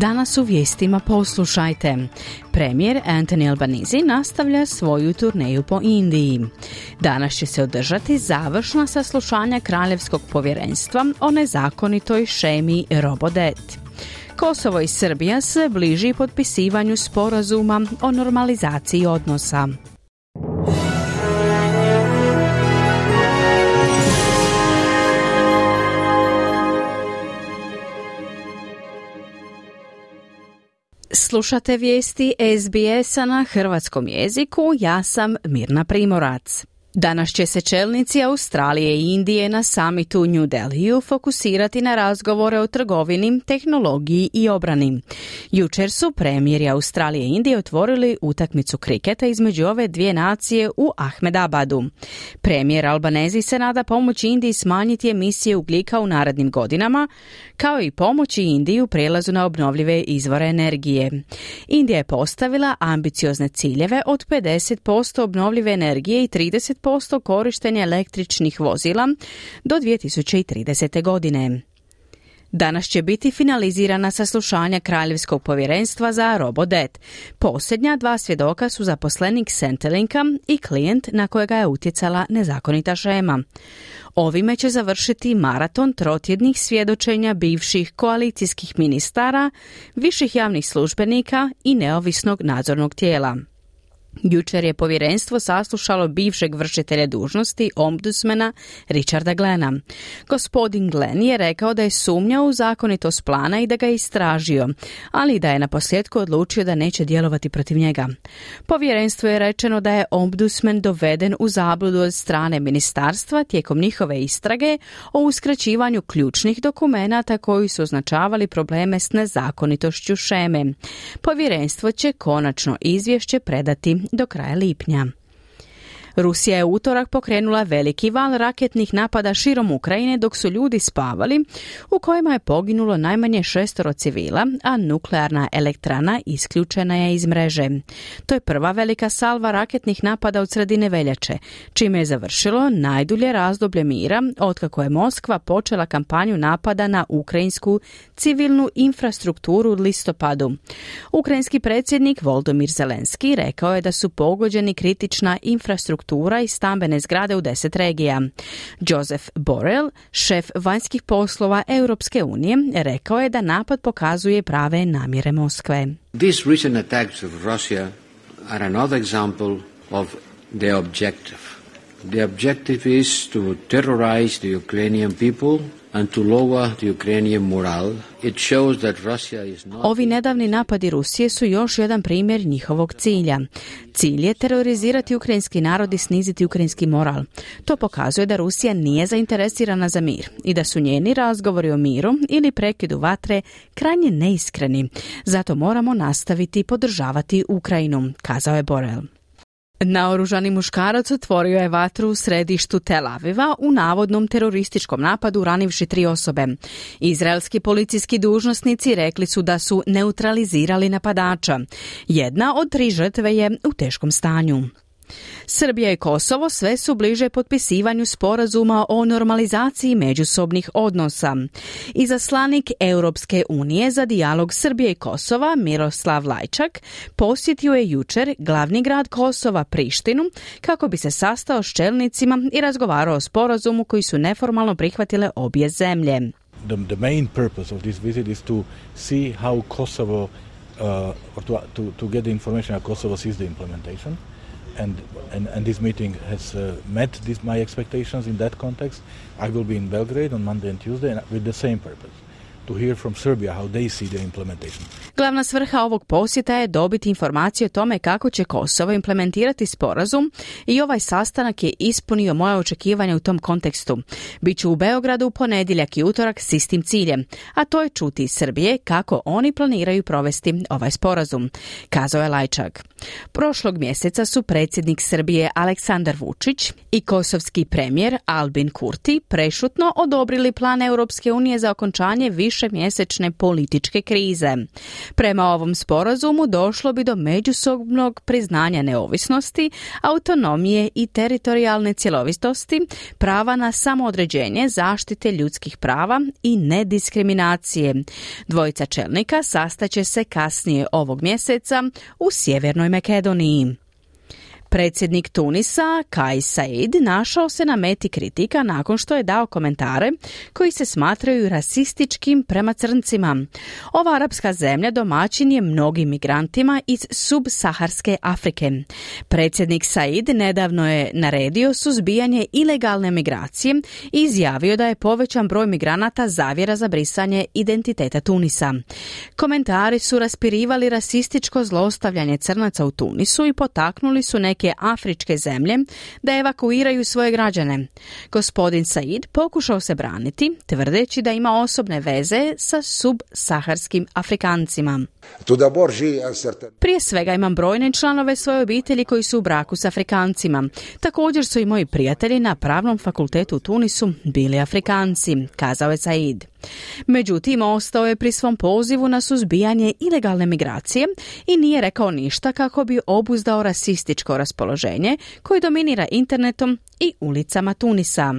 Danas u vijestima poslušajte. Premijer Anthony Albanese nastavlja svoju turneju po Indiji. Danas će se održati završna saslušanja Kraljevskog povjerenstva o nezakonitoj šemi Robodet. Kosovo i Srbija se bliži potpisivanju sporazuma o normalizaciji odnosa. Slušate vijesti SBS-a na hrvatskom jeziku, ja sam Mirna Primorac. Danas će se čelnici Australije i Indije na samitu u New Delhiju fokusirati na razgovore o trgovini, tehnologiji i obrani. Jučer su premijeri Australije i Indije otvorili utakmicu kriketa između ove dvije nacije u Ahmedabadu. Premijer Albanezi se nada pomoći Indiji smanjiti emisije ugljika u narednim godinama, kao i pomoći Indiji u prelazu na obnovljive izvore energije. Indija je postavila ambiciozne ciljeve od 50% obnovljive energije i 30 posto korištenja električnih vozila do 2030. godine. Danas će biti finalizirana saslušanja Kraljevskog povjerenstva za Robodet. Posljednja dva svjedoka su zaposlenik Centelinka i klijent na kojega je utjecala nezakonita šema. Ovime će završiti maraton trotjednih svjedočenja bivših koalicijskih ministara, viših javnih službenika i neovisnog nadzornog tijela. Jučer je povjerenstvo saslušalo bivšeg vršitelja dužnosti ombudsmana Richarda Glena. Gospodin Glen je rekao da je sumnjao u zakonitost plana i da ga je istražio, ali da je na posljedku odlučio da neće djelovati protiv njega. Povjerenstvo je rečeno da je ombudsman doveden u zabludu od strane ministarstva tijekom njihove istrage o uskraćivanju ključnih dokumenata koji su označavali probleme s nezakonitošću šeme. Povjerenstvo će konačno izvješće predati do kraja lipnja. Rusija je utorak pokrenula veliki val raketnih napada širom Ukrajine dok su ljudi spavali, u kojima je poginulo najmanje šestoro civila, a nuklearna elektrana isključena je iz mreže. To je prva velika salva raketnih napada od sredine veljače, čime je završilo najdulje razdoblje mira otkako je Moskva počela kampanju napada na ukrajinsku civilnu infrastrukturu u listopadu. Ukrajinski predsjednik Voldomir Zelenski rekao je da su pogođeni kritična infrastruktura infrastruktura i stambene zgrade u deset regija. Joseph Borrell, šef vanjskih poslova Europske unije, rekao je da napad pokazuje prave namjere Moskve. These recent attacks of Russia are another example of their objective. The objective is to terrorize the Ukrainian people Ovi nedavni napadi Rusije su još jedan primjer njihovog cilja. Cilj je terorizirati ukrajinski narod i sniziti ukrajinski moral. To pokazuje da Rusija nije zainteresirana za mir i da su njeni razgovori o miru ili prekidu vatre krajnje neiskreni. Zato moramo nastaviti podržavati Ukrajinu, kazao je Borel. Naoružani muškarac otvorio je vatru u središtu Tel Aviva u navodnom terorističkom napadu ranivši tri osobe. Izraelski policijski dužnosnici rekli su da su neutralizirali napadača. Jedna od tri žrtve je u teškom stanju. Srbija i Kosovo sve su bliže potpisivanju sporazuma o normalizaciji međusobnih odnosa. Izaslanik Europske unije za dijalog Srbije i Kosova Miroslav Lajčak posjetio je jučer glavni grad Kosova Prištinu kako bi se sastao s čelnicima i razgovarao o sporazumu koji su neformalno prihvatile obje zemlje. The, the main purpose of this visit is to see how Kosovo uh, to, to, to get the information how Kosovo sees the implementation and, and, and this meeting has uh, met this, my expectations in that context. I will be in Belgrade on Monday and Tuesday with the same purpose to hear from Serbia how they see the implementation. Glavna svrha ovog posjeta je dobiti informacije o tome kako će Kosovo implementirati sporazum i ovaj sastanak je ispunio moje očekivanja u tom kontekstu. Biću u Beogradu u ponedjeljak i utorak s istim ciljem, a to je čuti iz Srbije kako oni planiraju provesti ovaj sporazum, kazao je Lajčak. Prošlog mjeseca su predsjednik Srbije Aleksandar Vučić i kosovski premijer Albin Kurti prešutno odobrili plan Europske unije za okončanje višemjesečne političke krize. Prema ovom sporazumu došlo bi do međusobnog priznanja neovisnosti, autonomije i teritorijalne cjelovitosti, prava na samoodređenje, zaštite ljudskih prava i nediskriminacije. Dvojica čelnika sastaće se kasnije ovog mjeseca u Sjevernoj Makedoniji. Predsjednik Tunisa, Kai Said, našao se na meti kritika nakon što je dao komentare koji se smatraju rasističkim prema crncima. Ova arapska zemlja domaćin je mnogim migrantima iz subsaharske Afrike. Predsjednik Said nedavno je naredio suzbijanje ilegalne migracije i izjavio da je povećan broj migranata zavjera za brisanje identiteta Tunisa. Komentari su raspirivali rasističko zlostavljanje crnaca u Tunisu i potaknuli su neke neke afričke zemlje da evakuiraju svoje građane. Gospodin Said pokušao se braniti, tvrdeći da ima osobne veze sa subsaharskim Afrikancima. Prije svega imam brojne članove svoje obitelji koji su u braku s Afrikancima. Također su i moji prijatelji na pravnom fakultetu u Tunisu bili Afrikanci, kazao je Said. Međutim, ostao je pri svom pozivu na suzbijanje ilegalne migracije i nije rekao ništa kako bi obuzdao rasističko raspoloženje koje dominira internetom i ulicama Tunisa.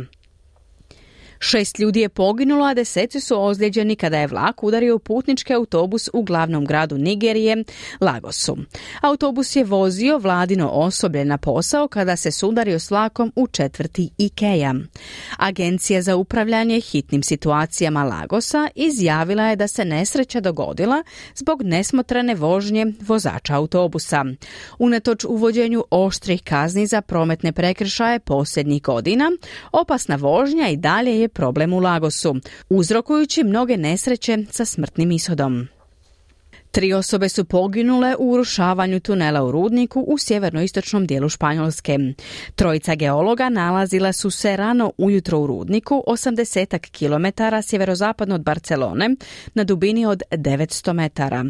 Šest ljudi je poginulo, a deseci su ozlijeđeni kada je vlak udario putnički autobus u glavnom gradu Nigerije, Lagosu. Autobus je vozio vladino osoblje na posao kada se sudario s vlakom u četvrti Ikeja. Agencija za upravljanje hitnim situacijama Lagosa izjavila je da se nesreća dogodila zbog nesmotrene vožnje vozača autobusa. Unatoč uvođenju oštrih kazni za prometne prekršaje posljednjih godina, opasna vožnja i dalje je problem u Lagosu, uzrokujući mnoge nesreće sa smrtnim ishodom. Tri osobe su poginule u urušavanju tunela u Rudniku u sjevernoistočnom dijelu Španjolske. Trojica geologa nalazila su se rano ujutro u Rudniku, 80 km sjeverozapadno od Barcelone, na dubini od 900 metara.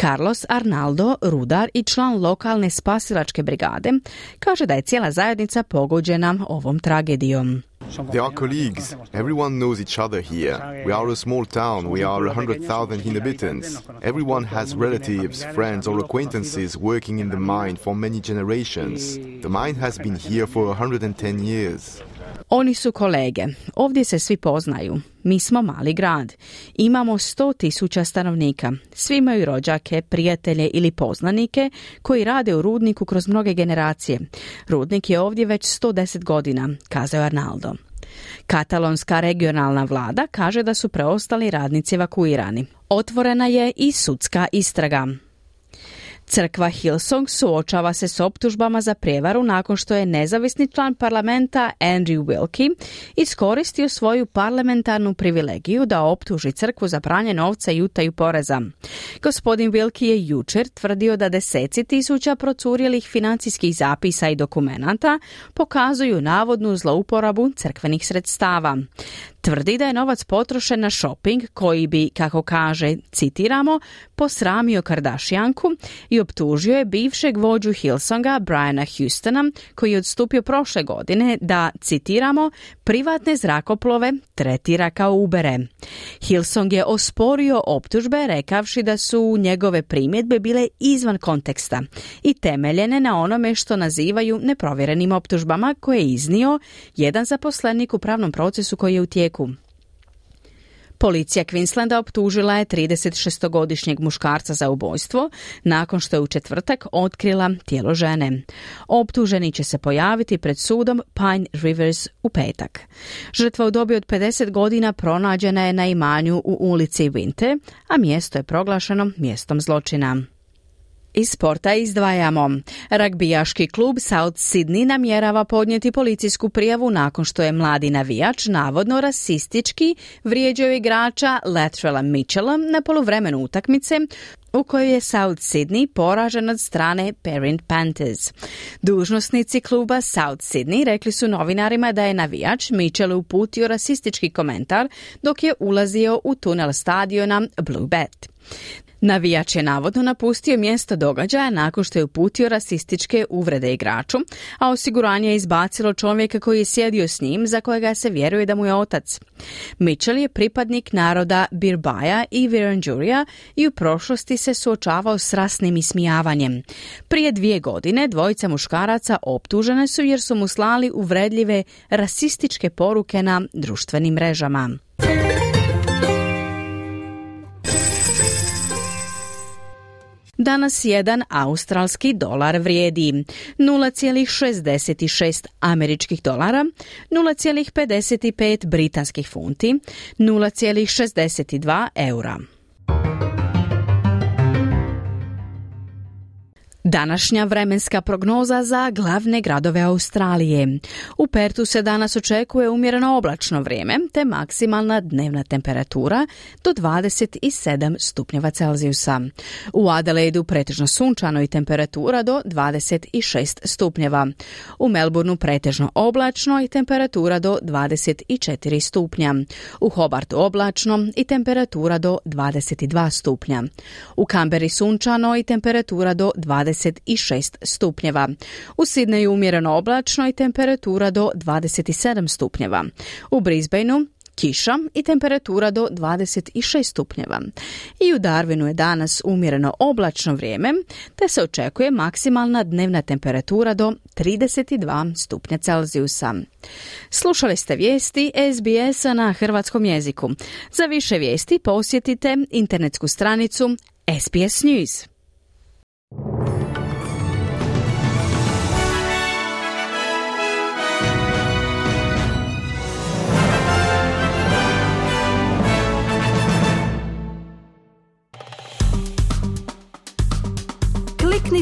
Carlos Arnaldo, rudar i član lokalne spasilačke brigade, kaže da je cijela zajednica pogođena ovom tragedijom. They are colleagues. Everyone knows each other here. We are a small town. We are 100,000 inhabitants. Everyone has relatives, friends, or acquaintances working in the mine for many generations. The mine has been here for 110 years. Oni su kolege. Ovdje se svi poznaju. Mi smo mali grad. Imamo sto tisuća stanovnika. Svi imaju rođake, prijatelje ili poznanike koji rade u rudniku kroz mnoge generacije. Rudnik je ovdje već 110 godina, kazao Arnaldo. Katalonska regionalna vlada kaže da su preostali radnici evakuirani. Otvorena je i sudska istraga. Crkva Hillsong suočava se s optužbama za prijevaru nakon što je nezavisni član parlamenta Andrew Wilkie iskoristio svoju parlamentarnu privilegiju da optuži crkvu za pranje novca i utaju poreza. Gospodin Wilkie je jučer tvrdio da deseci tisuća procurjelih financijskih zapisa i dokumenata pokazuju navodnu zlouporabu crkvenih sredstava. Tvrdi da je novac potrošen na shopping koji bi, kako kaže, citiramo, posramio Kardashianku i optužio je bivšeg vođu Hillsonga Briana Houstona koji je odstupio prošle godine da, citiramo, privatne zrakoplove tretira kao ubere. Hillsong je osporio optužbe rekavši da su njegove primjedbe bile izvan konteksta i temeljene na onome što nazivaju neprovjerenim optužbama koje je iznio jedan zaposlenik u pravnom procesu koji je u Policija Queenslanda optužila je 36-godišnjeg muškarca za ubojstvo nakon što je u četvrtak otkrila tijelo žene. Optuženi će se pojaviti pred sudom Pine Rivers u petak. Žrtva u dobi od 50 godina pronađena je na imanju u ulici Winte, a mjesto je proglašeno mjestom zločina. Iz sporta izdvajamo. Ragbijaški klub South Sydney namjerava podnijeti policijsku prijavu nakon što je mladi navijač navodno rasistički vrijeđao igrača Latrella Mitchella na poluvremenu utakmice u kojoj je South Sydney poražen od strane Parent Panthers. Dužnosnici kluba South Sydney rekli su novinarima da je navijač Mitchell uputio rasistički komentar dok je ulazio u tunel stadiona Blue Bet. Navijač je navodno napustio mjesto događaja nakon što je uputio rasističke uvrede igraču, a osiguranje je izbacilo čovjeka koji je sjedio s njim za kojega se vjeruje da mu je otac. Mitchell je pripadnik naroda Birbaja i Viranjurija i u prošlosti se suočavao s rasnim ismijavanjem. Prije dvije godine dvojica muškaraca optužene su jer su mu slali uvredljive rasističke poruke na društvenim mrežama. Danas jedan australski dolar vrijedi 0,66 američkih dolara, 0,55 britanskih funti, 0,62 eura. Današnja vremenska prognoza za glavne gradove Australije. U Pertu se danas očekuje umjereno oblačno vrijeme te maksimalna dnevna temperatura do 27 stupnjeva Celzijusa. U Adelaidu pretežno sunčano i temperatura do 26 stupnjeva. U Melbourneu pretežno oblačno i temperatura do 24 stupnja. U Hobartu oblačno i temperatura do 22 stupnja. U Kamberi sunčano i temperatura do 20 26 stupnjeva. U Sidneju umjereno oblačno i temperatura do 27 stupnjeva. U Brisbaneu kiša i temperatura do 26 stupnjeva. I u Darwinu je danas umjereno oblačno vrijeme, te se očekuje maksimalna dnevna temperatura do 32 stupnja Celzijusa. Slušali ste vijesti SBS-a na hrvatskom jeziku. Za više vijesti posjetite internetsku stranicu SBS News.